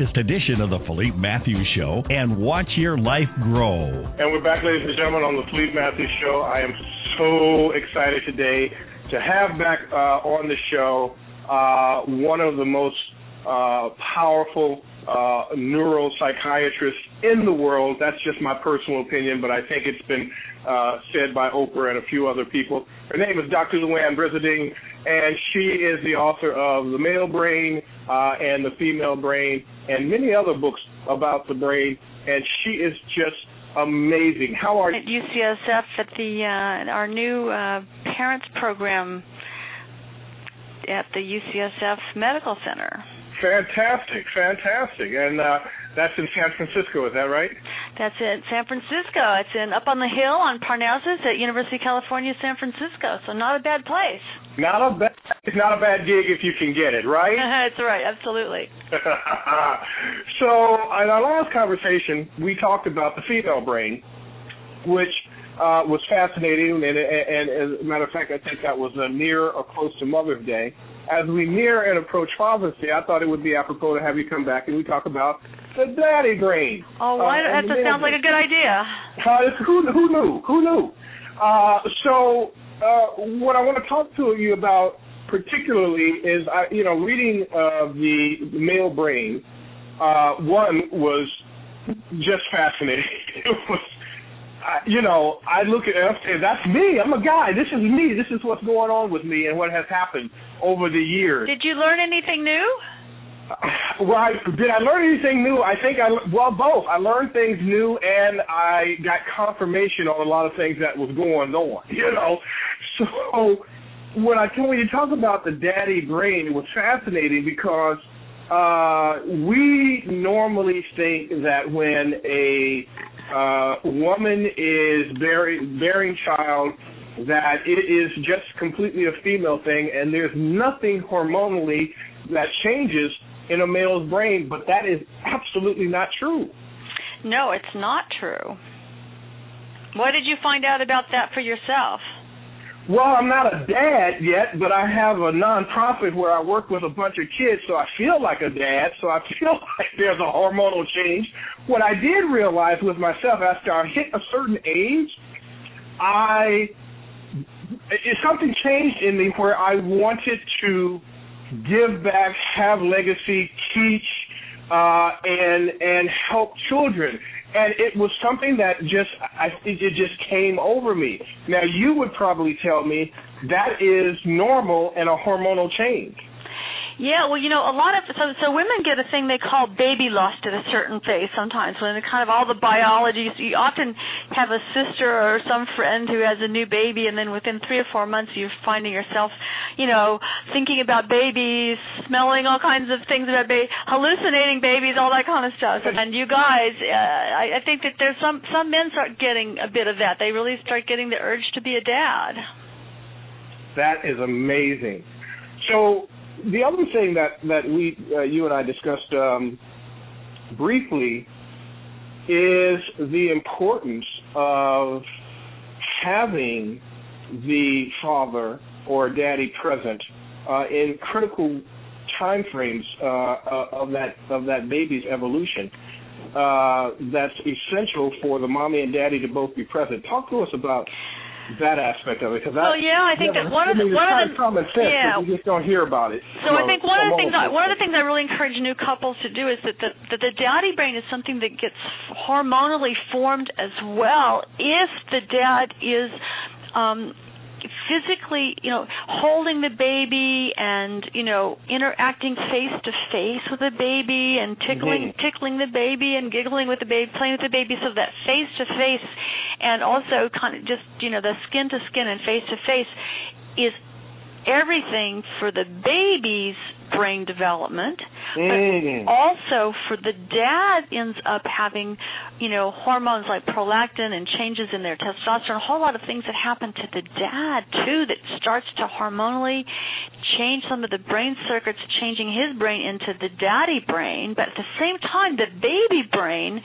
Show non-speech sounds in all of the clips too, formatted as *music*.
edition of the Philippe Matthews Show and watch your life grow. And we're back, ladies and gentlemen, on the Philippe Matthews Show. I am so excited today to have back uh, on the show uh, one of the most uh, powerful uh, neuropsychiatrists in the world. That's just my personal opinion, but I think it's been uh, said by Oprah and a few other people. Her name is Dr. Louann Brizendine, and she is the author of The Male Brain uh, and The Female Brain and many other books about the brain, and she is just amazing. How are you? At UCSF at the uh, our new uh, parents program at the UCSF Medical Center. Fantastic, fantastic, and uh, that's in San Francisco. Is that right? That's in San Francisco. It's in up on the hill on Parnassus at University of California, San Francisco. So not a bad place. Not a bad. It's not a bad gig if you can get it, right? *laughs* That's right, absolutely. *laughs* so, in our last conversation, we talked about the female brain, which uh, was fascinating, and, and, and as a matter of fact, I think that was uh, near or close to Mother's Day. As we near and approach Father's Day, I thought it would be apropos to have you come back and we talk about the daddy brain. Oh, why, uh, that sounds like a good idea. Uh, who, who knew? Who knew? Uh, so, uh, what I want to talk to you about particularly is, I, you know, reading uh, the male brain. Uh, one was just fascinating. *laughs* It was, uh, you know, I look at it and say, "That's me. I'm a guy. This is me. This is what's going on with me and what has happened over the years." Did you learn anything new? *sighs* well, I, did I learn anything new? I think I well both. I learned things new and I got confirmation on a lot of things that was going on. *laughs* You know, so when I when you talk about the daddy brain, it was fascinating because uh, we normally think that when a uh, woman is bearing bearing child, that it is just completely a female thing, and there's nothing hormonally that changes in a male's brain, but that is absolutely not true. No, it's not true. What did you find out about that for yourself? Well, I'm not a dad yet, but I have a nonprofit where I work with a bunch of kids, so I feel like a dad. So I *laughs* feel like there's a hormonal change. What I did realize with myself after I hit a certain age, I it, something changed in me where I wanted to give back, have legacy, teach, uh, and and help children and it was something that just I it just came over me. Now you would probably tell me that is normal and a hormonal change. Yeah, well, you know, a lot of so so women get a thing they call baby lost at a certain phase sometimes when kind of all the biology. So you often have a sister or some friend who has a new baby, and then within three or four months you're finding yourself, you know, thinking about babies, smelling all kinds of things about baby, hallucinating babies, all that kind of stuff. And you guys, uh, I, I think that there's some some men start getting a bit of that. They really start getting the urge to be a dad. That is amazing. So the other thing that that we uh, you and I discussed um, briefly is the importance of having the father or daddy present uh, in critical time frames uh, uh of that of that baby's evolution. Uh, that's essential for the mommy and daddy to both be present. Talk to us about that aspect of it. Cause well, yeah, I think that one of the one of the common sense, yeah, you just don't hear about it. So I think one of the things I, one of the things I really encourage new couples to do is that the, that the daddy brain is something that gets hormonally formed as well if the dad is um physically, you know, holding the baby and you know interacting face to face with the baby and tickling mm-hmm. tickling the baby and giggling with the baby, playing with the baby, so that face to face and also kind of just you know the skin to skin and face to face is everything for the baby's brain development mm. but also for the dad ends up having you know hormones like prolactin and changes in their testosterone a whole lot of things that happen to the dad too that starts to hormonally change some of the brain circuits changing his brain into the daddy brain but at the same time the baby brain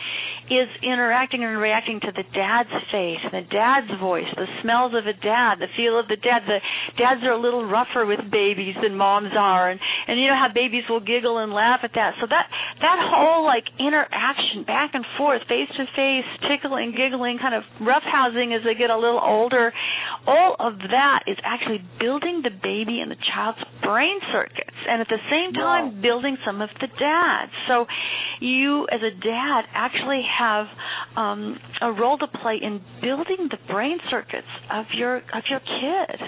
is interacting and reacting to the dad's face the dad's voice the smells of a dad the feel of the dad the dads are a little rougher with babies than moms are and and you know how babies will giggle and laugh at that. So that that whole like interaction back and forth face to face tickling giggling kind of roughhousing as they get a little older all of that is actually building the baby and the child's brain circuits. And at the same time wow. building some of the dads. So you as a dad actually have um a role to play in building the brain circuits of your of your kid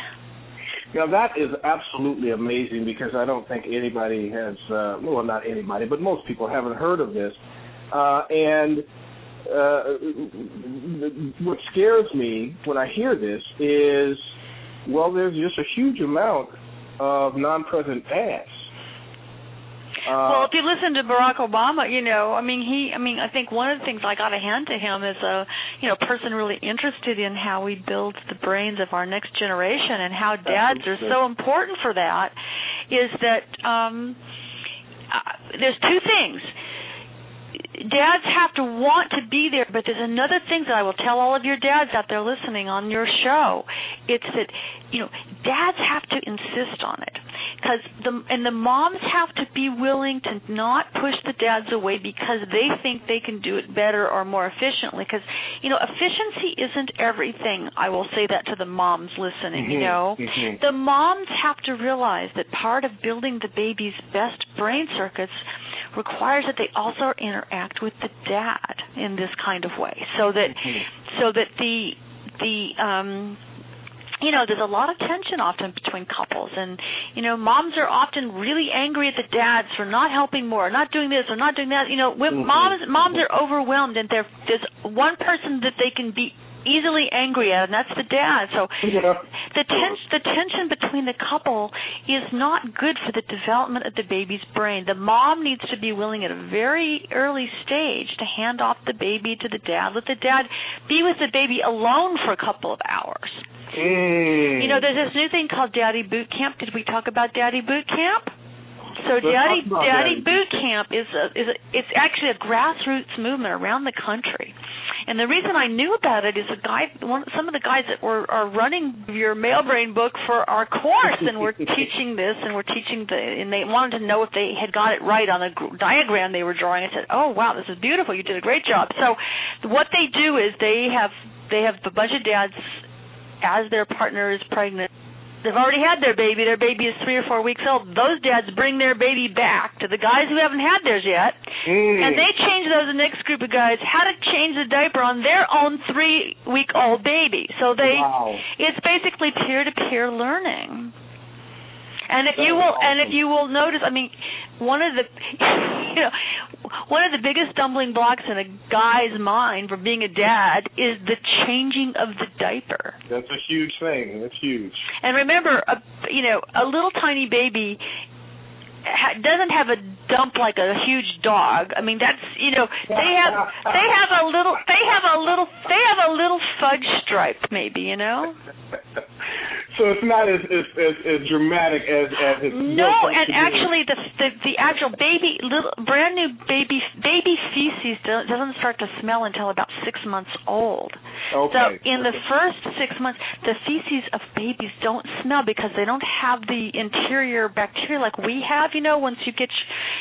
now that is absolutely amazing because I don't think anybody has, uh, well, not anybody, but most people haven't heard of this. Uh, and uh, what scares me when I hear this is, well, there's just a huge amount of non-present dads uh, well, if you listen to Barack Obama, you know, I mean, he, I mean, I think one of the things I got to hand to him is a, you know, person really interested in how we build the brains of our next generation and how dads are so important for that. Is that um, uh, there's two things dads have to want to be there, but there's another thing that I will tell all of your dads out there listening on your show. It's that you know dads have to insist on it because the and the moms have to be willing to not push the dads away because they think they can do it better or more efficiently because you know efficiency isn't everything i will say that to the moms listening mm-hmm. you know mm-hmm. the moms have to realize that part of building the baby's best brain circuits requires that they also interact with the dad in this kind of way so that mm-hmm. so that the the um you know, there's a lot of tension often between couples, and you know, moms are often really angry at the dads for not helping more, not doing this or not doing that. You know, mm-hmm. moms moms are overwhelmed, and there there's one person that they can be easily angry at, and that's the dad. So yeah. the tension the tension between the couple is not good for the development of the baby's brain. The mom needs to be willing at a very early stage to hand off the baby to the dad. Let the dad be with the baby alone for a couple of hours. Mm. You know, there's this new thing called Daddy Boot Camp. Did we talk about Daddy Boot Camp? So Let's Daddy Daddy Daddy Boot Camp is a, is a, it's actually a grassroots movement around the country. And the reason I knew about it is a guy, one, some of the guys that were are running your male brain book for our course, and we're *laughs* teaching this, and we're teaching the, and they wanted to know if they had got it right on the diagram they were drawing. I said, "Oh wow, this is beautiful. You did a great job." So, what they do is they have they have a bunch of dads as their partner is pregnant. They've already had their baby. Their baby is three or four weeks old. Those dads bring their baby back to the guys who haven't had theirs yet, mm. and they change those the next group of guys how to change the diaper on their own three week old baby. So they, wow. it's basically peer to peer learning. And if you will, and if you will notice, I mean, one of the, *laughs* you know, one of the biggest stumbling blocks in a guy's mind for being a dad is the changing of the diaper. That's a huge thing. That's huge. And remember, a, you know, a little tiny baby doesn't have a dump like a huge dog. I mean, that's you know, they have they have a little they have a little they have a little fudge stripe maybe, you know. *laughs* so it's not as as, as, as dramatic as as it's No, and actually, the, the the actual baby, little brand new baby baby feces doesn't start to smell until about six months old. Okay. So in the first six months, the feces of babies don't smell because they don't have the interior bacteria like we have. You know, once you get,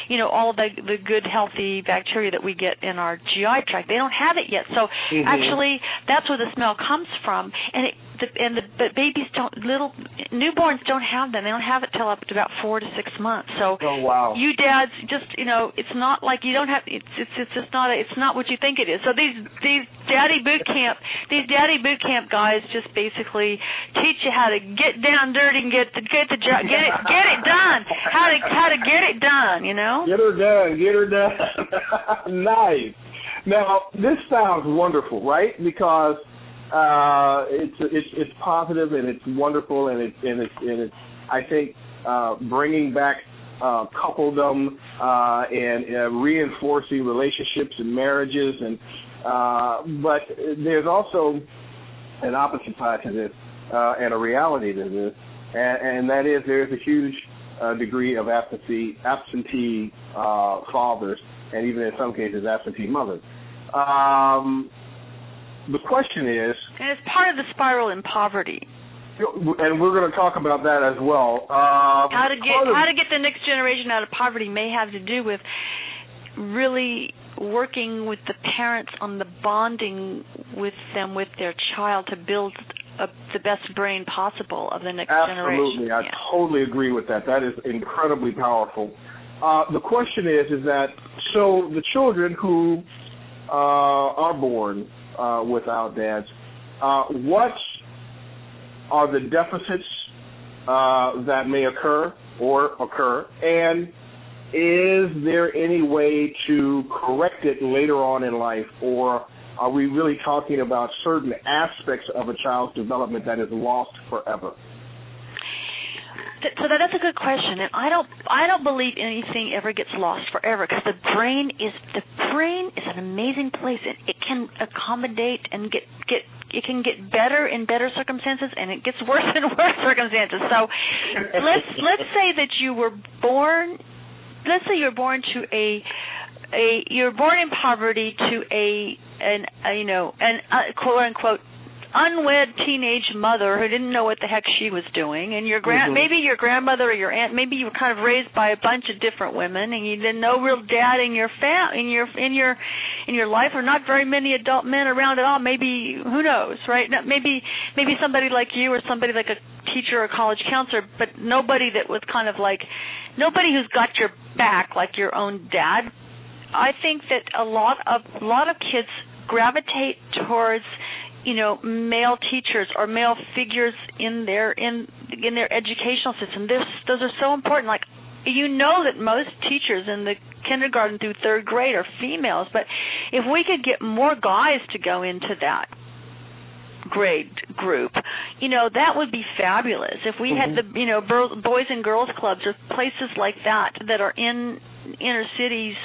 you know, all the the good healthy bacteria that we get in our GI tract, they don't have it yet. So Mhm. actually, that's where the smell comes from, and it the and the but babies don't little newborns don't have them. They don't have it till up to about four to six months. So oh wow, you dads just you know it's not like you don't have it's it's it's just not a, it's not what you think it is. So these these daddy boot camp these daddy boot camp guys just basically teach you how to get down dirty and get the get the job get it get it done how to how to get it done. You know. Get her done. Get her done. *laughs* nice. Now this sounds wonderful, right? Because uh, it's it's it's positive and it's wonderful and it and it's and it's I think uh, bringing back uh, coupledom uh, and uh, reinforcing relationships and marriages and uh, but there's also an opposite side to this uh, and a reality to this and, and that is there's a huge uh, degree of absentee absentee uh, fathers and even in some cases absentee mothers. Um, the question is, and it's part of the spiral in poverty. And we're going to talk about that as well. Um, how to get of, how to get the next generation out of poverty may have to do with really working with the parents on the bonding with them with their child to build a, the best brain possible of the next absolutely. generation. Absolutely, I yeah. totally agree with that. That is incredibly powerful. Uh, the question is, is that so the children who uh, are born uh, without dads. Uh, what are the deficits uh, that may occur or occur, and is there any way to correct it later on in life, or are we really talking about certain aspects of a child's development that is lost forever? So that, that's a good question, and I don't I don't believe anything ever gets lost forever because the brain is the brain is an amazing place. It it can accommodate and get get it can get better in better circumstances and it gets *laughs* worse in worse circumstances. So let's let's say that you were born let's say you're born to a a you're born in poverty to a an a, you know an uh, quote unquote unwed teenage mother who didn't know what the heck she was doing and your grand mm-hmm. maybe your grandmother or your aunt maybe you were kind of raised by a bunch of different women and you didn't know real dad in your fam in your in your in your life or not very many adult men around at all. Maybe who knows right? Maybe maybe somebody like you or somebody like a teacher or college counselor but nobody that was kind of like nobody who's got your back like your own dad. I think that a lot of a lot of kids gravitate towards you know male teachers or male figures in their in in their educational system. This those are so important. Like you know that most teachers in the kindergarten through third grade are females but if we could get more guys to go into that grade group you know that would be fabulous. If we mm-hmm. had the you know boys and girls clubs or places like that that are in inner cities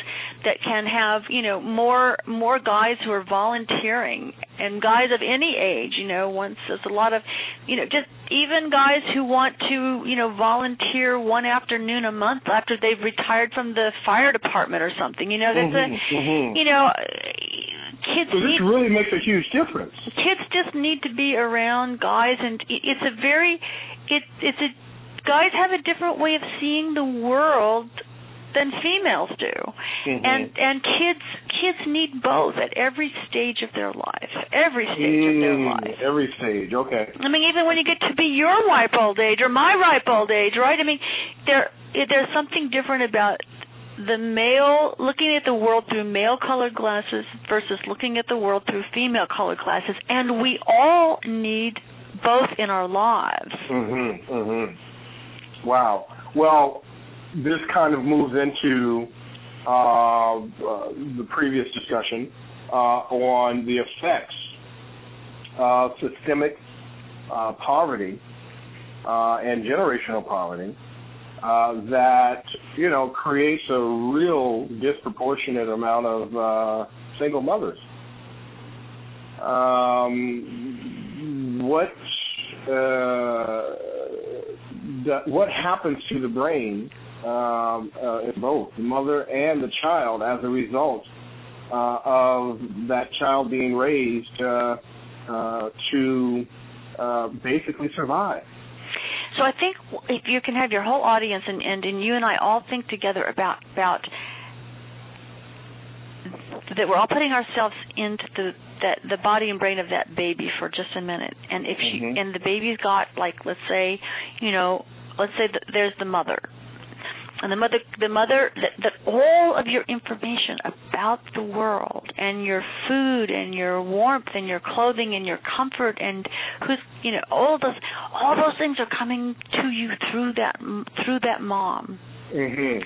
that can have you know more more guys who are volunteering and guys of any age you know once there's a lot of you know just even guys who want to you know volunteer one afternoon a month after they've retired from the fire department or something you know that's mm-hmm, a mm-hmm. you know kids so this need, really makes a huge difference kids just need to be around guys and it's a very it it's a guys have a different way of seeing the world than females do. Mm-hmm. And and kids kids need both at every stage of their life. Every stage mm, of their life. Every stage, okay. I mean even when you get to be your ripe old age or my ripe old age, right? I mean there there's something different about the male looking at the world through male colored glasses versus looking at the world through female colored glasses and we all need both in our lives. Mhm. Mhm. Wow. Well, this kind of moves into uh, uh, the previous discussion uh, on the effects of systemic uh, poverty uh, and generational poverty uh, that you know creates a real disproportionate amount of single mothers. Um, what what happens to the brain um, uh, both the mother and the child as a result uh, of that child being raised uh, uh, to uh, basically survive. So I think if you can have your whole audience and, and and you and I all think together about about that we're all putting ourselves into the that the body and brain of that baby for just a minute and if she Mhm. and the baby's got like let's say you know let's say that there's the mother and the mother the mother that, that all of your information about the world and your food and your warmth and your clothing and your comfort and who's you know all those all those things are coming to you through that through that mom Mhm.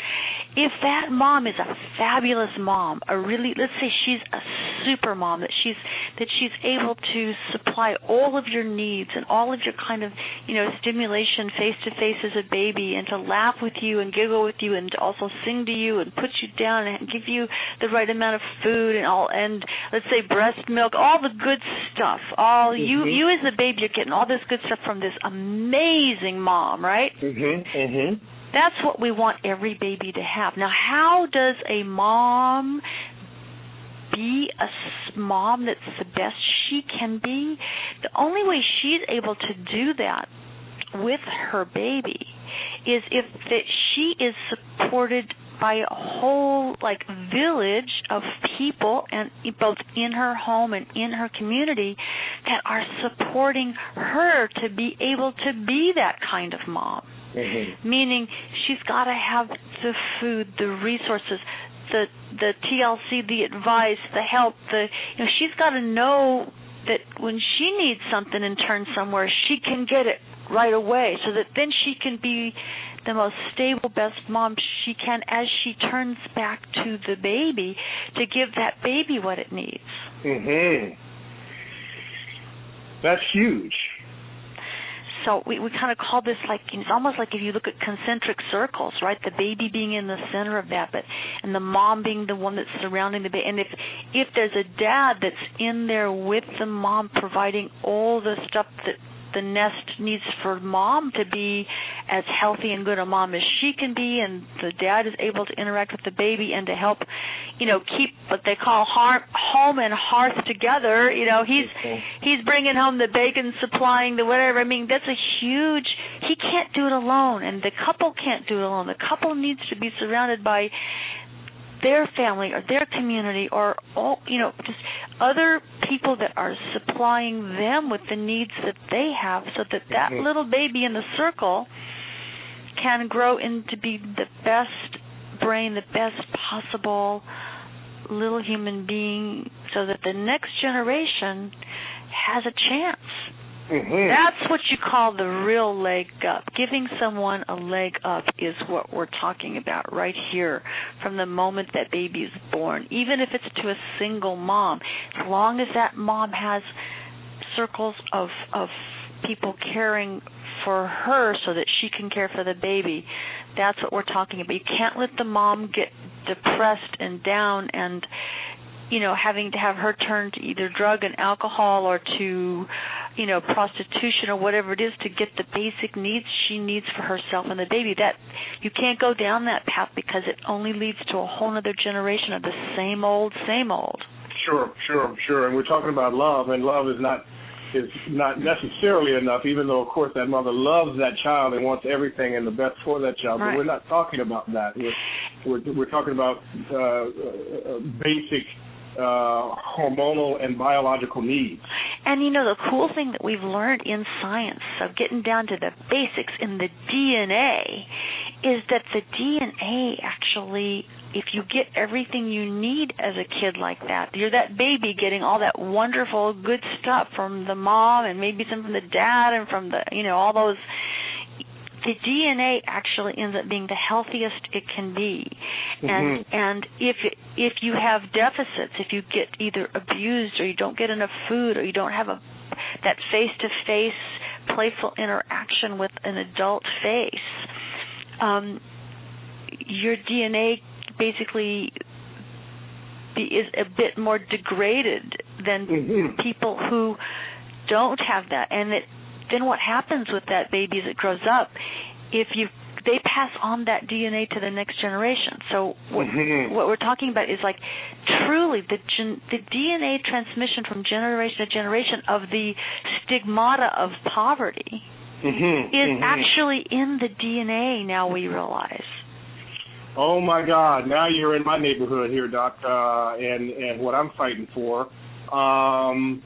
if that mom is a fabulous mom, a really let's say she's a super mom that she's that she's able to supply all of your needs and all of your kind of you know stimulation face to face as a baby and to laugh with you and giggle with you and to also sing to you and put you down and give you the right amount of food and all and let's say breast milk all the good stuff all you Mhm. you as the baby you're getting all this good stuff from this amazing mom right Mhm. Mhm. That's what we want every baby to have. Now, how does a mom be a mom that's the best she can be? The only way she's able to do that with her baby is if that she is supported by a whole like village of people and both in her home and in her community that are supporting her to be able to be that kind of mom Mhm. meaning she's got to have the food, the resources, the the TLC, the advice, the help, the you know she's got to know that when she needs something and turns somewhere, she can get it right away so that then she can be the most stable best mom she can as she turns back to the baby to give that baby what it needs. Mhm. That's huge. So we we kind of call this like it's almost like if you look at concentric circles right? The baby being in the center of that but and the mom being the one that's surrounding the baby and if if there's a dad that's in there with the mom providing all the stuff that the nest needs for mom to be as healthy and good a mom as she can be and the dad is able to interact with the baby and to help you know keep what they call har- home and hearth together. You know he's he's bringing home the bacon supplying the whatever. I mean that's a huge he can't do it alone and the couple can't do it alone. The couple needs to be surrounded by their family or their community or all you know just other people that are supplying them with the needs that they have so that that Mhm. little baby in the circle can grow into be the best brain the best possible little human being so that the next generation has a chance Mhm. that's what you call the real leg up. Giving someone a leg up is what we're talking about right here from the moment that baby is born, even if it's to a single mom. As long as that mom has circles of of people caring for her so that she can care for the baby, that's what we're talking about. You can't let the mom get depressed and down and you know having to have her turn to either drug and alcohol or to you know prostitution or whatever it is to get the basic needs she needs for herself and the baby that you can't go down that path because it only leads to a whole other generation of the same old same old Sure, sure, sure. And we're talking about love, and love is not is not necessarily enough. Even though, of course, that mother loves that child and wants everything and the best for that child. Right. But we're not talking about that. We're we're, we're talking about uh, uh, basic uh, hormonal and biological needs. And you know the cool thing that we've learned in science of getting down to the basics in the DNA is that the DNA actually if you get everything you need as a kid like that, you're that baby getting all that wonderful good stuff from the mom and maybe some from the dad and from the you know all those the DNA actually ends up being the healthiest it can be, and Mhm. and if if you have deficits, if you get either abused or you don't get enough food or you don't have a that face to face playful interaction with an adult face, um, your DNA basically be, is a bit more degraded than Mhm. people who don't have that and it then what happens with that baby as it grows up if you they pass on that DNA to the next generation so what, Mhm. what we're talking about is like truly the gen, the DNA transmission from generation to generation of the stigmata of poverty Mhm. is Mhm. actually in the DNA now we realize Oh my God! Now you're in my neighborhood here, Doc, uh, and and what I'm fighting for. Um,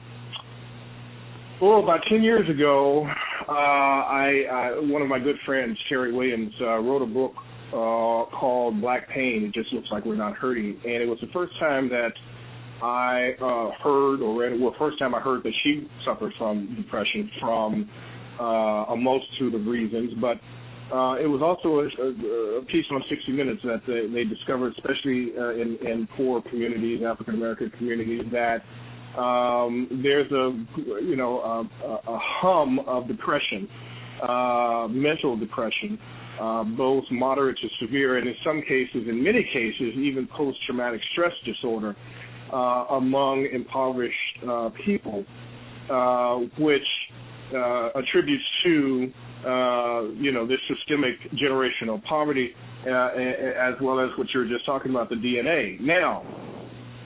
oh, about ten years ago, uh, I, I one of my good friends, Terrie Williams, uh, wrote a book uh, called Black Pain. It just looks like we're not hurting, and it was the first time that I uh, heard or read. Well, first time I heard that she suffered from depression from uh, a multitude of reasons, but uh, it was also a, a, a piece on 60 Minutes that they, they discovered, especially uh, in, in poor communities, African American communities, that um, there's a you know a, a hum of depression, uh, mental depression, uh, both moderate to severe, and in some cases, in many cases, even post-traumatic stress disorder uh, among impoverished uh, people, uh, which uh, attributes to you know this systemic generational poverty, as well as what you were just talking about the DNA. Now,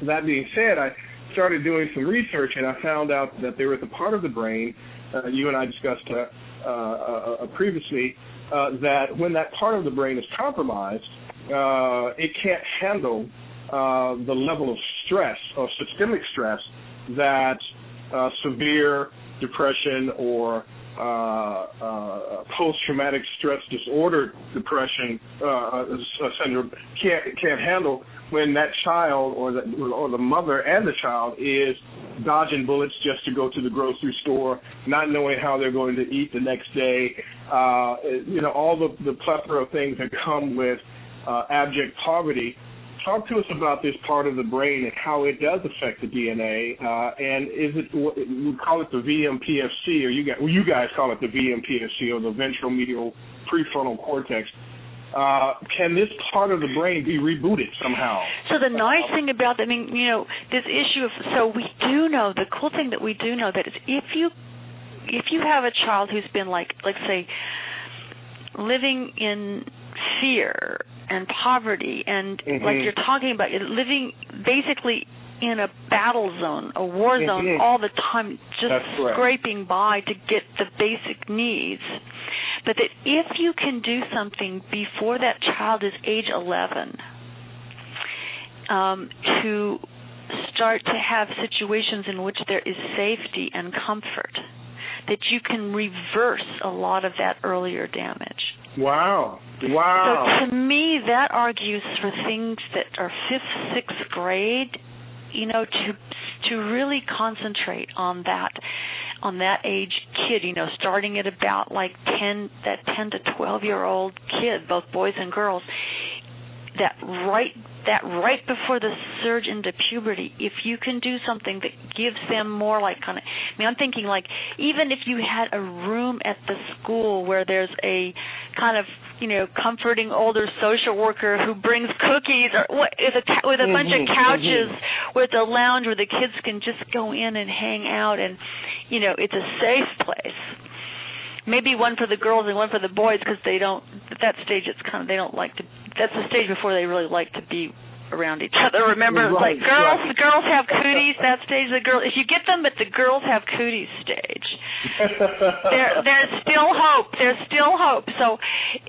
that being said, I started doing some research and I found out that there is a part of the brain uh, you and I discussed uh, uh, uh previously that when that part of the brain is compromised, it can't handle the level of stress or systemic stress that severe depression or uh, uh, post-traumatic stress disorder depression uh, uh, syndrome can't can't handle when that child or the or the mother and the child is dodging bullets just to go to the grocery store, not knowing how they're going to eat the next day. Uh, you know all the the plethora of things that come with uh, abject poverty talk to us about this part of the brain and how it does affect the DNA. Uh, and is it we call it the VMPFC, or you guys, well, you guys call it the VMPFC, or the ventral medial prefrontal cortex. Uh, can this part of the brain be rebooted somehow? So the nice thing about, I mean, you know, this issue of, so we do know the cool thing that we do know that is if you if you have a child who's been like, let's say, living in fear and poverty and mm-hmm. like you're talking about living basically in a battle zone, a war zone mm-hmm. all the time, just scraping by to get the basic needs. But that if you can do something before that child is age 11, um, to start to have situations in which there is safety and comfort, that you can reverse a lot of that earlier damage. Wow. Wow. So to me, that argues for things that are fifth, sixth grade, you know, to to really concentrate on that on that age kid, you know, starting at about like 10 that 10 to 12 year old kid, both boys and girls, that right that right before the surge into puberty, if you can do something that gives them more like kind of, I mean, I'm thinking like even if you had a room at the school where there's a kind of you know comforting older social worker who brings cookies or what with a with a mm-hmm, bunch of mm-hmm. couches mm-hmm. with a lounge where the kids can just go in and hang out and you know it's a safe place maybe one for the girls and one for the boys because they don't at that stage it's kind of they don't like to that's the stage before they really like to be around each other. Remember, right, like girls, right. girls have cooties. That stage, the girl. If you get them at the girls have cooties stage, *laughs* there, there's still hope. There's still hope. So,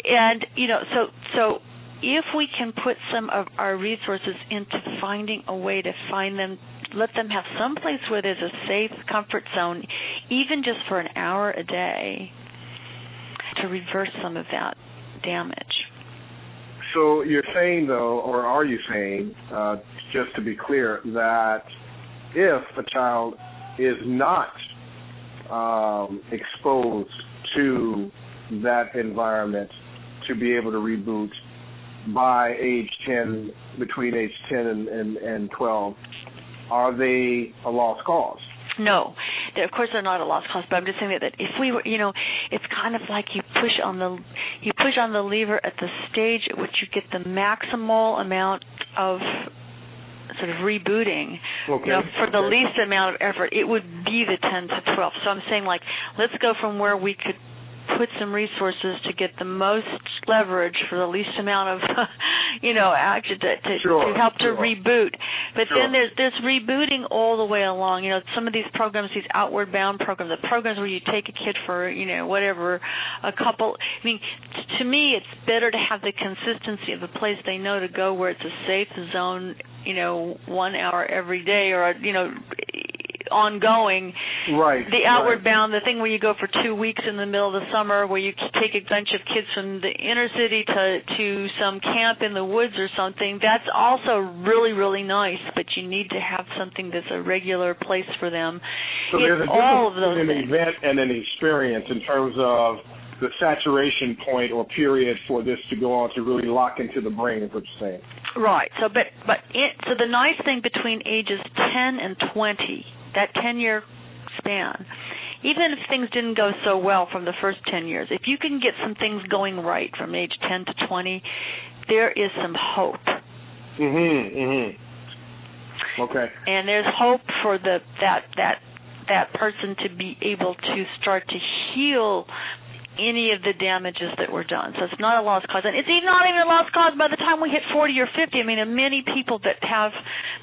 and you know, so so if we can put some of our resources into finding a way to find them let them have some place where there's a safe comfort zone even just for an hour a day to reverse some of that damage so you're saying, though, or are you saying, uh, just to be clear, that if a child is not um, exposed to that environment to be able to reboot by age 10, between age 10 and, and, and 12, are they a lost cause? No, of course they're not a lost cause. But I'm just saying that, that if we were, you know, it's kind of like you push on the you push on the lever at the stage at which you get the maximal amount of sort of rebooting okay. you know for the okay. least amount of effort it would be the 10 to 12 so i'm saying like let's go from where we could put some resources to get the most leverage for the least amount of *laughs* you know action to to, sure, to help sure. to reboot but sure. then there's there's rebooting all the way along you know some of these programs these outward bound programs the programs where you take a kid for you know whatever a couple i mean t- to me it's better to have the consistency of a place they know to go where it's a safe zone you know one hour every day or you know ongoing. Right. The outward right. bound, the thing where you go for two weeks in the middle of the summer, where you take a bunch of kids from the inner city to to some camp in the woods or something. That's also really really nice, but you need to have something that's a regular place for them. So it's there's a all of those an things. event and an experience in terms of the saturation point or period for this to go on to really lock into the brain, is what you're saying. Right. So, but but it, so the nice thing between ages 10 and 20, that 10 year span, even if things didn't go so well from the first 10 years, if you can get some things going right from age 10 to 20, there is some hope. Mhm. Mhm. Okay. And there's hope for the that that that person to be able to start to heal any of the damages that were done. So it's not a lost cause, and it's even not even a lost cause by the time we hit 40 or 50. I mean, many people that have,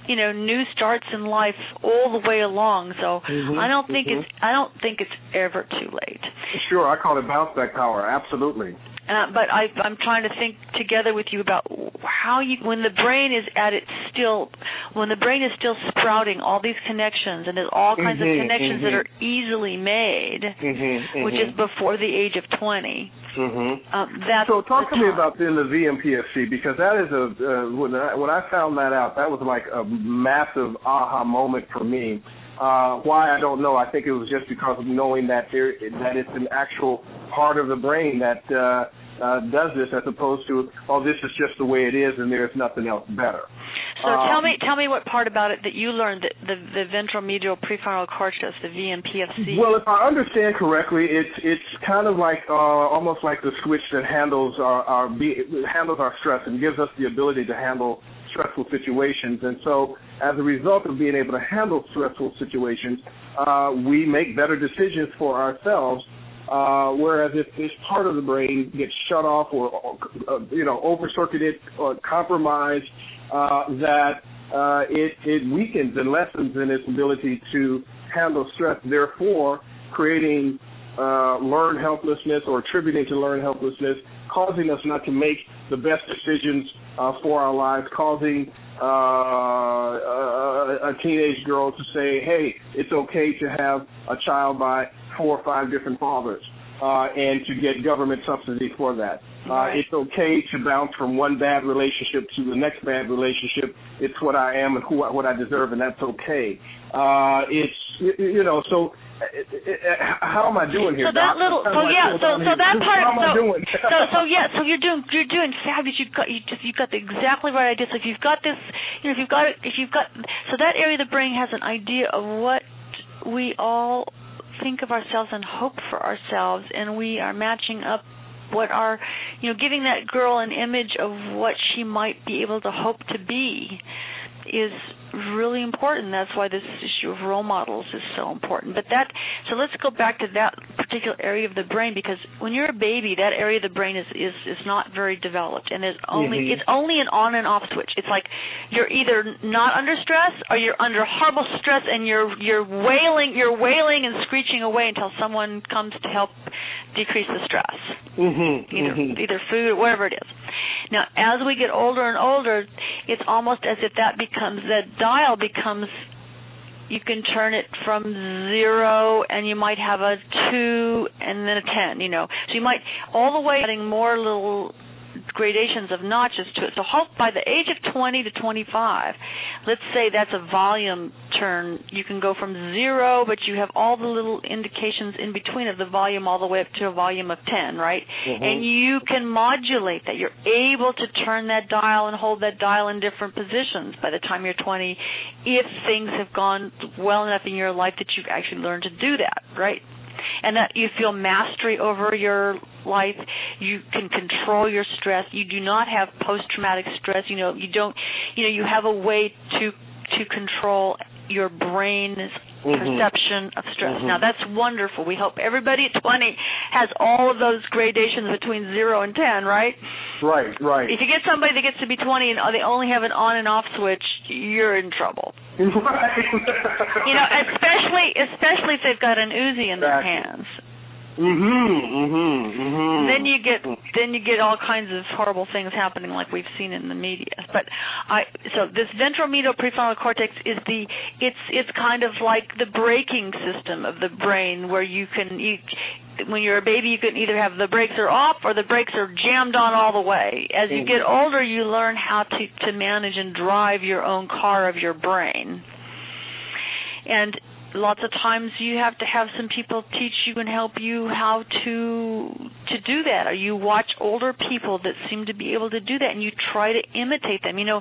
you know, new starts in life all the way along. So Mhm, I don't think mhm. it's I don't think it's ever too late. Sure, I call it bounce back power. Absolutely. Uh, but I, I'm trying to think together with you about how you, when the brain is at its still, when the brain is still sprouting all these connections, and there's all kinds Mhm, of connections that mhm. are easily made, Mhm. which is before the age of 20. Mhm. Um, that's So talk the to me about then the VMPFC because that is a uh, when I when I found that out that was like a massive aha moment for me. Uh, why I don't know. I think it was just because of knowing that there that it's an actual part of the brain that uh, uh, does this, as opposed to oh this is just the way it is and there's nothing else better. So tell Um, me, tell me what part about it that you learned that the the ventromedial prefrontal cortex, the VMPFC. Well, if I understand correctly, it's it's kind of like uh, almost like the switch that handles our, our be, handles our stress and gives us the ability to handle stressful situations. And so, as a result of being able to handle stressful situations, uh, we make better decisions for ourselves. Uh, whereas if this part of the brain gets shut off or, uh, you know over circuited or compromised, uh, that uh, it it weakens and lessens in its ability to handle stress, therefore creating uh, learned helplessness or attributing to learned helplessness, causing us not to make the best decisions uh, for our lives, causing uh, a, a teenage girl to say, "Hey, it's okay to have a child by four or five different fathers." Uh, and to get government subsidy for that. Uh, it's okay to bounce from one bad relationship to the next bad relationship. It's what I am and who I, what I deserve, and that's okay. Uh, it's you, you know so. Uh, uh, How am I doing here? So that Doc? little, so yeah, so so down that here. part, How am I so so so yeah, so you're doing you're doing fabulous. You've got you just you've got the exactly right idea. So if you've got this, you know, if you've got if you've got so that area of the brain has an idea of what we all think of ourselves and hope for ourselves, and we are matching up what our, you know, giving that girl an image of what she might be able to hope to be is really important. That's why this issue of role models is so important. But that so let's go back to that particular area of the brain because when you're a baby, that area of the brain is is is not very developed and there's only Mhm. it's only an on and off switch. It's like you're either not under stress or you're under horrible stress and you're you're wailing you're wailing and screeching away until someone comes to help decrease the stress Mhm, either mhm. either food or whatever it is. Now, as we get older and older, it's almost as if that becomes that dial becomes. You can turn it from zero, and you might have a two and then a ten. You know, so you might all the way adding more little gradations of notches to it. So by the age of 20 to 25, let's say that's a volume turn, you can go from zero, but you have all the little indications in between of the volume all the way up to a volume of 10, right? Mhm. And you can modulate that. You're able to turn that dial and hold that dial in different positions by the time you're 20 if things have gone well enough in your life that you've actually learned to do that, right? And that you feel mastery over your life you can control your stress you do not have post traumatic stress you know you don't you know you have a way to to control your brain's Mhm. perception of stress Mhm. now that's wonderful we hope everybody at 20 has all of those gradations between 0 and 10 right Right, right. if you get somebody that gets to be 20 and they only have an on and off switch you're in trouble right. you know especially especially if they've got an Uzi in their hands Mhm, mhm, mhm. Then you get then you get all kinds of horrible things happening, like we've seen in the media. But I so this ventromedial prefrontal cortex is the it's it's kind of like the braking system of the brain, where you can you when you're a baby you can either have the brakes are off or the brakes are jammed on all the way. As you get older, you learn how to to manage and drive your own car of your brain. And lots of times you have to have some people teach you and help you how to to do that or you watch older people that seem to be able to do that and you try to imitate them. You know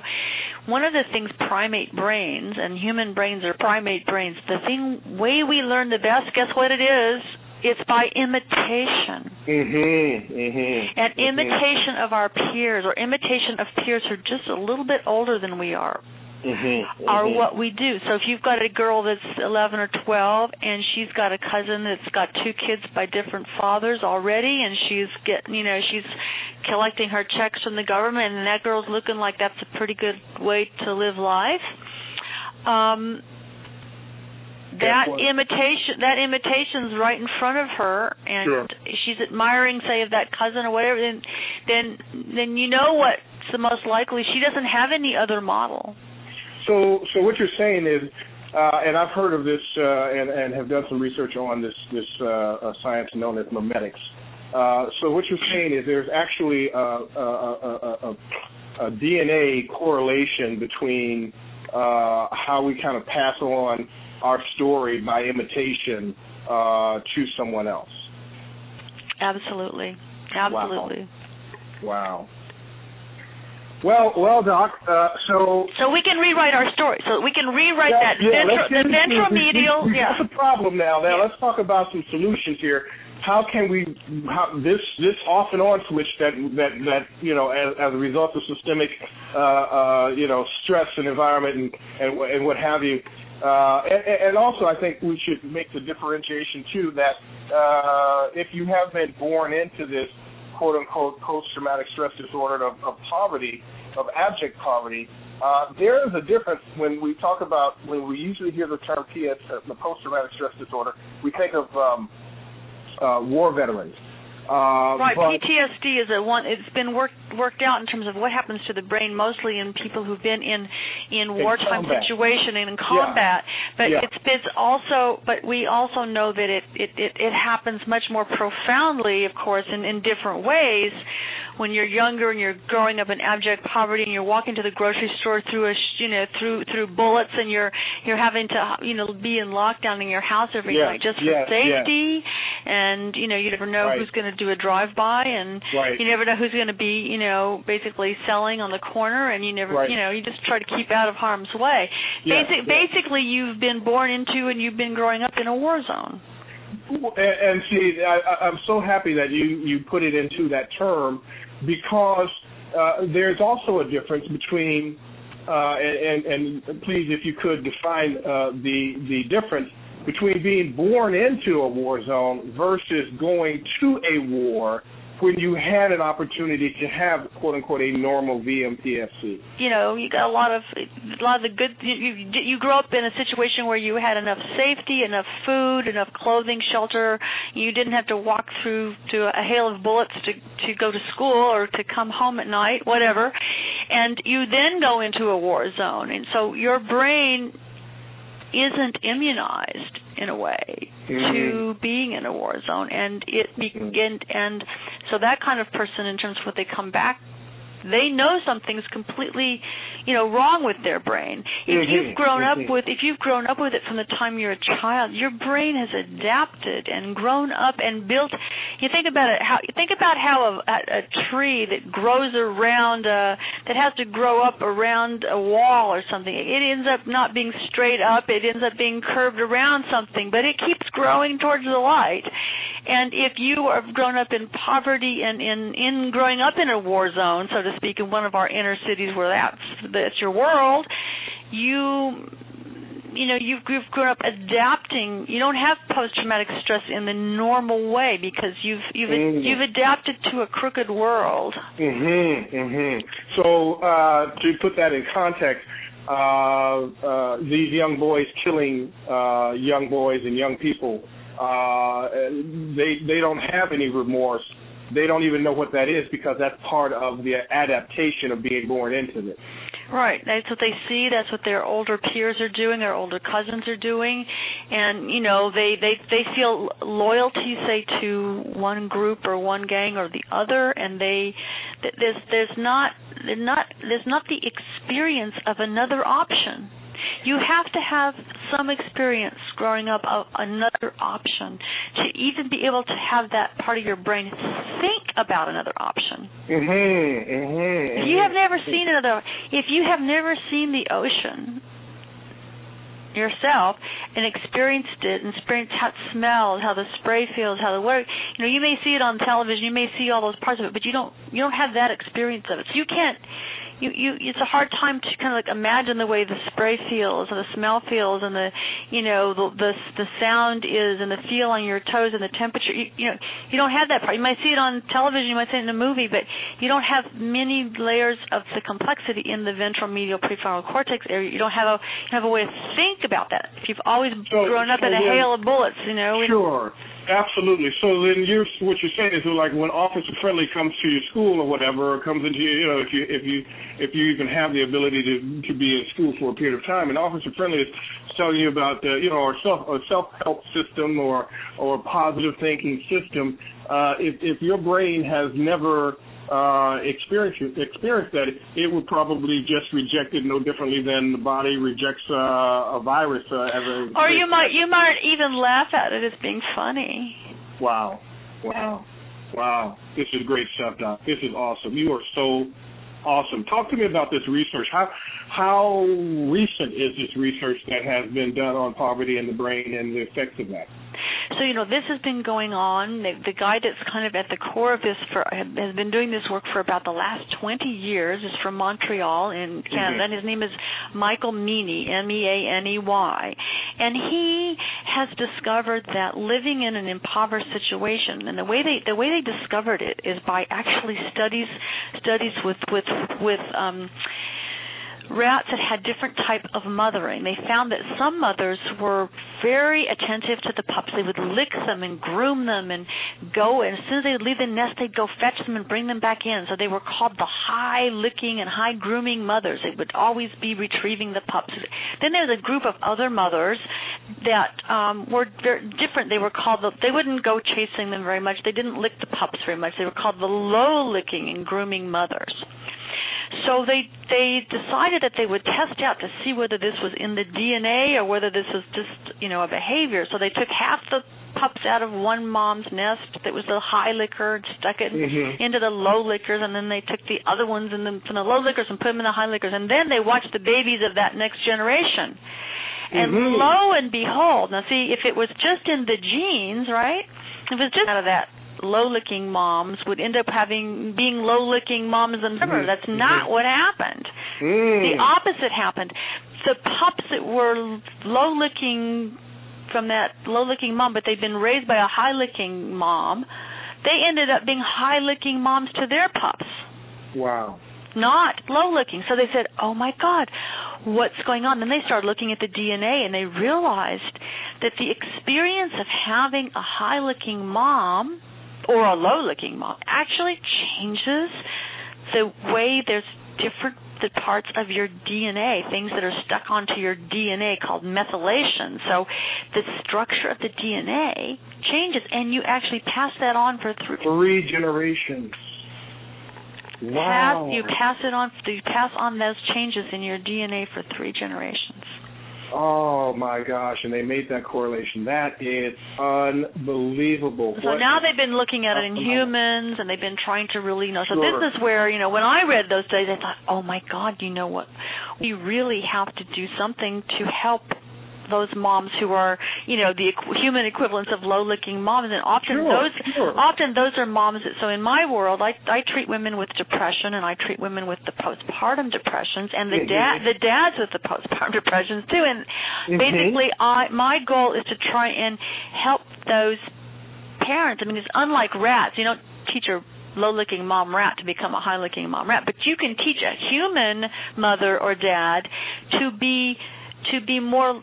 one of the things primate brains and human brains are primate brains. The thing way we learn the best guess what it is? It's by imitation. Mm-hmm, mm-hmm, And imitation of our peers or imitation of peers who are just a little bit older than we are Mm-hmm. are what we do. So if you've got a girl that's 11 or 12 and she's got a cousin that's got two kids by different fathers already and she's getting, you know, she's collecting her checks from the government and that girl's looking like that's a pretty good way to live life. Um that imitation that imitation's right in front of her and Sure. she's admiring say of that cousin or whatever then then then you know what's the most likely she doesn't have any other model So, so what you're saying is, uh, and I've heard of this uh, and, and have done some research on this this uh, uh, science known as memetics. Uh, so what you're saying is there's actually a, a, a, a, a DNA correlation between uh, how we kind of pass on our story by imitation uh, to someone else. absolutely absolutely Wow. Well, well, Doc. Uh, so so we can rewrite our story so we can rewrite Yeah, that yeah, ventro, let's the get into- ventromedial we- we- yeah That's a problem now. Now Yeah. let's talk about some solutions here. How can we how this this off and on switch that that that you know as, as a result of systemic uh, uh, you know stress and environment and and, and what have you. Uh, and, and also, I think we should make the differentiation too that uh, if you have been born into this quote unquote post traumatic stress disorder of, of poverty, of abject poverty, uh, there is a difference when we talk about when we usually hear the term PS, uh, the post traumatic stress disorder, we think of um, uh, war veterans. Uh, Right, but- PTSD is a one. It's been worked worked out in terms of what happens to the brain, mostly in people who've been in in wartime combat. situation and in combat. But Yeah. it's it's also, but we also know that it, it it it happens much more profoundly, of course, in in different ways. When you're younger and you're growing up in abject poverty and you're walking to the grocery store through a sh- you know through through bullets and you're you're having to you know be in lockdown in your house every night just for safety and you know you never know Right. who's going to do a drive by and Right. you never know who's going to be you know basically selling on the corner and you never Right. you know you just try to keep out of harm's way Basic, basically you've been born into and you've been growing up in a war zone And, and see, I- I'm so happy that you you put it into that term because uh, there's also a difference between uh, and, and and please, if you could define uh, the the difference between being born into a war zone versus going to a war when you had an opportunity to have quote unquote a normal VMPFC. you know you got a lot of a lot of the good you you, you grow up in a situation where you had enough safety enough food enough clothing shelter. You didn't have to walk through to a hail of bullets to to go to school or to come home at night whatever. And you then go into a war zone. And so your brain isn't immunized in a way to mm-hmm. being in a war zone and it begin and so that kind of person in terms of what they come back they know something's completely you know wrong with their brain. If you've grown up with if you've grown up with it from the time you're a child your brain has adapted and grown up and built. You think about it how you think about how a, a, a tree that grows around uh that has to grow up around a wall or something. It ends up not being straight up. It ends up being curved around something but it keeps growing towards the light. And if you have grown up in poverty and in in growing up in a war zone, so to speak, in one of our inner cities where that's that's your world, you you know you've, you've grown up adapting. You don't have post traumatic stress in the normal way because you've you've Mhm. you've adapted to a crooked world. Mhm, mhm. So uh, to put that in context, uh, uh, these young boys killing uh, young boys and young people uh, they they don't have any remorse. They don't even know what that is because that's part of the adaptation of being born into it. Right. That's what they see. That's what their older peers are doing. Their older cousins are doing, and you know they they they feel loyalty, say, to one group or one gang or the other, and they there's there's not there's not there's not the experience of another option you have to have some experience growing up of another option to even be able to have that part of your brain think about another option. Mm-hmm, mm-hmm, if you have never seen another, if you have never seen the ocean yourself and experienced it and experienced how it smells, how the spray feels, how the work you know, you may see it on television, you may see all those parts of it, but you don't you don't have that experience of it. So you can't you you it's a hard time to kind of like imagine the way the spray feels and the smell feels and the you know the the the sound is and the feel on your toes and the temperature. You, you know you don't have that part. You might see it on television you might see it in a movie but you don't have many layers of the complexity in the ventral medial prefrontal cortex area. You don't have a you have a way to think about that. If you've always so, grown up so in a hail of bullets you know sure Absolutely. So then you're what you're saying is like when Officer Friendly comes to your school or whatever, or comes into your, you know if you if you if you even have the ability to to be in school for a period of time, and Officer Friendly is telling you about the you know our self a self help system or or positive thinking system. Uh, if if your brain has never uh, experience experience that, it would probably just reject it no differently than the body rejects uh, a virus. Uh, as a or you might you might even laugh at it as being funny. Wow, wow, wow! This is great stuff, Doc. This is awesome. You are so awesome. Talk to me about this research. How how recent is this research that has been done on poverty in the brain and the effects of that? So you know this has been going on. The, the guy that's kind of at the core of this for has been doing this work for about the last 20 years. is from Montreal in Canada, mm-hmm. and his name is Michael Meaney, M-E-A-N-E-Y, and he has discovered that living in an impoverished situation, and the way they the way they discovered it is by actually studies studies with with with um rats that had different type of mothering. They found that some mothers were very attentive to the pups. They would lick them and groom them and go and as soon as they would leave the nest they'd go fetch them and bring them back in. So they were called the high licking and high grooming mothers. They would always be retrieving the pups. Then there was a group of other mothers that um were different. They were called the they wouldn't go chasing them very much. They didn't lick the pups very much. They were called the low licking and grooming mothers. So they they decided that they would test out to see whether this was in the DNA or whether this was just you know a behavior. So they took half the pups out of one mom's nest that was the high licker and stuck it mm-hmm. into the low lickers and then they took the other ones and then from the low lickers and put them in the high lickers and then they watched the babies of that next generation and mm-hmm. lo and behold now see if it was just in the genes right if it was just out of that low licking moms would end up having being low licking moms themselves. Mm-hmm. That's not mm-hmm. what happened. Mm. The opposite happened. The pups that were low licking from that low licking mom, but they'd been raised by a high licking mom, they ended up being high licking moms to their pups. Wow. Not low licking. So they said, Oh my God, what's going on? Then they started looking at the DNA and they realized that the experience of having a high licking mom or a low looking mom actually changes the way there's different the parts of your DNA, things that are stuck onto your DNA called methylation. So the structure of the DNA changes, and you actually pass that on for three, three generations. Wow! Pass, you pass it on. You pass on those changes in your DNA for three generations. Oh my gosh! And they made that correlation. That is unbelievable. So what now they've been looking at it in humans, and they've been trying to really know. So sure. this is where you know when I read those studies, I thought, oh my God, you know what? We really have to do something to help those moms who are you know the human equivalents of low licking moms and often sure, those sure. often those are moms that so in my world i i treat women with depression and i treat women with the postpartum depressions and the dad the dads with the postpartum depressions too and mm-hmm. basically i my goal is to try and help those parents i mean it's unlike rats you don't teach a low licking mom rat to become a high licking mom rat but you can teach a human mother or dad to be to be more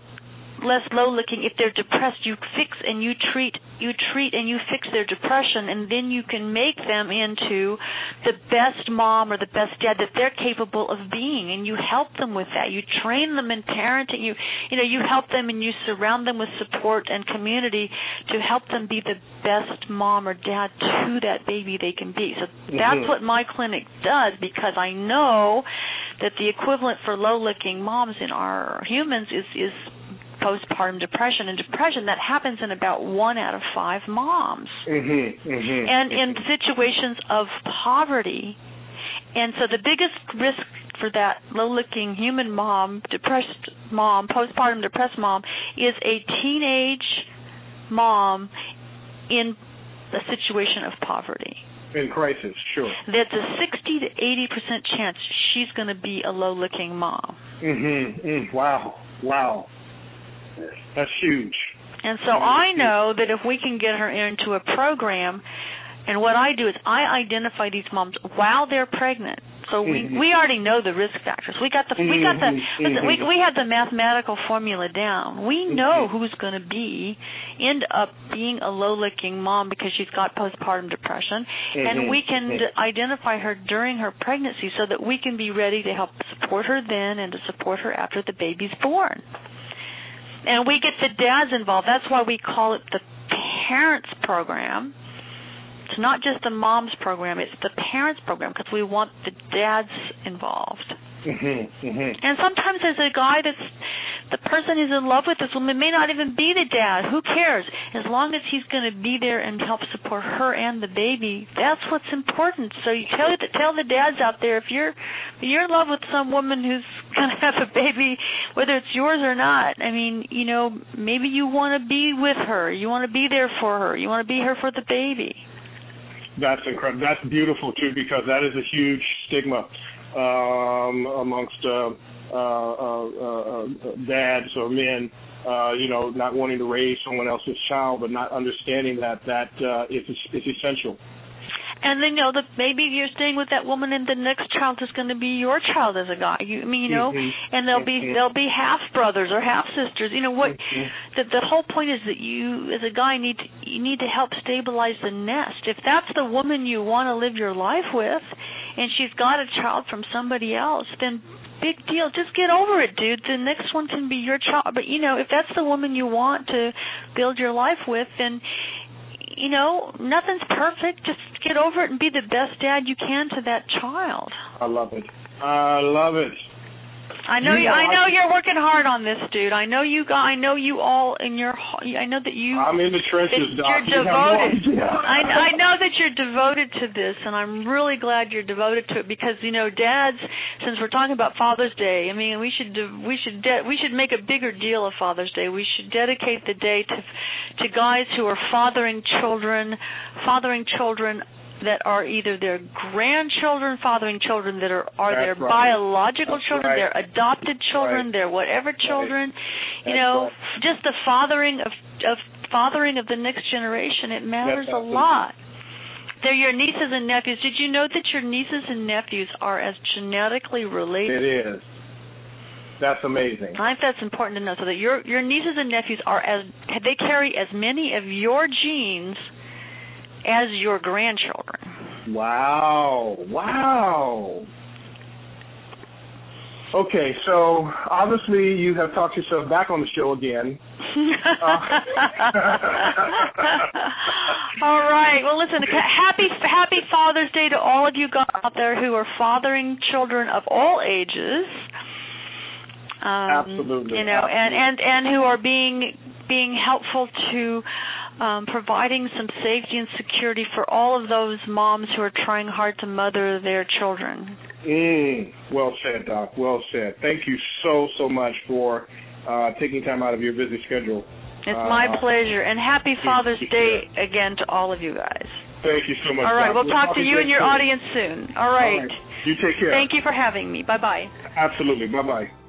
less low looking if they're depressed you fix and you treat you treat and you fix their depression and then you can make them into the best mom or the best dad that they're capable of being and you help them with that. You train them in parenting. You you know you help them and you surround them with support and community to help them be the best mom or dad to that baby they can be. So that's Mhm. what my clinic does because I know that the equivalent for low looking moms in our humans is is postpartum depression and depression that happens in about one out of five moms Mhm. Mhm. and in situations of poverty and so the biggest risk for that low looking human mom depressed mom postpartum depressed mom is a teenage mom in a situation of poverty in crisis, sure. that's a 60 to 80 percent chance she's going to be a low looking mom Mhm. Mm. Wow. Wow. That's huge. And so I know that if we can get her into a program, and what I do is I identify these moms while they're pregnant. So we Mhm. we already know the risk factors. We got the we got the Mhm, listen, we mhm. we have the mathematical formula down. We know Mhm. who's going to be end up being a low looking mom because she's got postpartum depression, and Mhm, we can d- identify her during her pregnancy so that we can be ready to help support her then and to support her after the baby's born and we get the dads involved. That's why we call it the parents program. It's not just the moms program; it's the parents program because we want the dads involved. Mhm. Mhm. And sometimes there's a guy that's the person who's in love with this woman may not even be the dad. Who cares? As long as he's going to be there and help support her and the baby, that's what's important. So you tell the tell the dads out there if you're if you're in love with some woman who's *laughs* going to have a baby, whether it's yours or not. I mean, you know, maybe you want to be with her. You want to be there for her. You want to be here for the baby. That's incredible. That's beautiful too, because that is a huge stigma um, amongst uh, uh, uh, uh, dads or men. Uh, you know, not wanting to raise someone else's child, but not understanding that that uh, is is essential. And then you know that maybe you're staying with that woman, and the next child is going to be your child as a guy. You, I mean, you know, Mhm. and they'll be Mhm. they'll be half brothers or half sisters. You know what? Mhm. The the whole point is that you, as a guy, need to, you need to help stabilize the nest. If that's the woman you want to live your life with, and she's got a child from somebody else, then big deal. Just get over it, dude. The next one can be your child. But you know, if that's the woman you want to build your life with, then you know, nothing's perfect. Just get over it and be the best dad you can to that child. I love it. I love it. I know You you. know, I know I- you're working hard on this, dude. I know you got. I know you all in your. I know that you. I'm in the trenches, Doc. you're You have no devoted. I, I know that you're devoted to this, and I'm really glad you're devoted to it because you know, dads. Since we're talking about Father's Day, I mean, we should we should de- we should make a bigger deal of Father's Day. We should dedicate the day to to guys who are fathering children, fathering children that are either their grandchildren, fathering children that are are That's their right. biological That's children, right. their adopted children, Right. their whatever children. You know, just the fathering of of fathering of the next generation. It matters a lot. They're your nieces and nephews. Did you know that your nieces and nephews are as genetically related? It is. That's amazing. I think that's important to know, so that your your nieces and nephews are as they carry as many of your genes as your grandchildren. Wow. Wow. Okay, so obviously you have talked yourself back on the show again. *laughs* all right. Well, listen. Happy Happy Father's Day to all of you guys out there who are fathering children of all ages. Um, Absolutely. You know, and and and who are being being helpful to um, providing some safety and security for all of those moms who are trying hard to mother their children. Mm, well said, Doc. Well said. Thank you so, so much for uh, taking time out of your busy schedule. It's Uh, my pleasure, and happy Father's Day again to all of you guys. Thank you so much. All right, Doc. we'll talk to you and your soon. audience soon. All All right. right. You take care. Thank you for having me. Bye bye. Absolutely. Bye bye.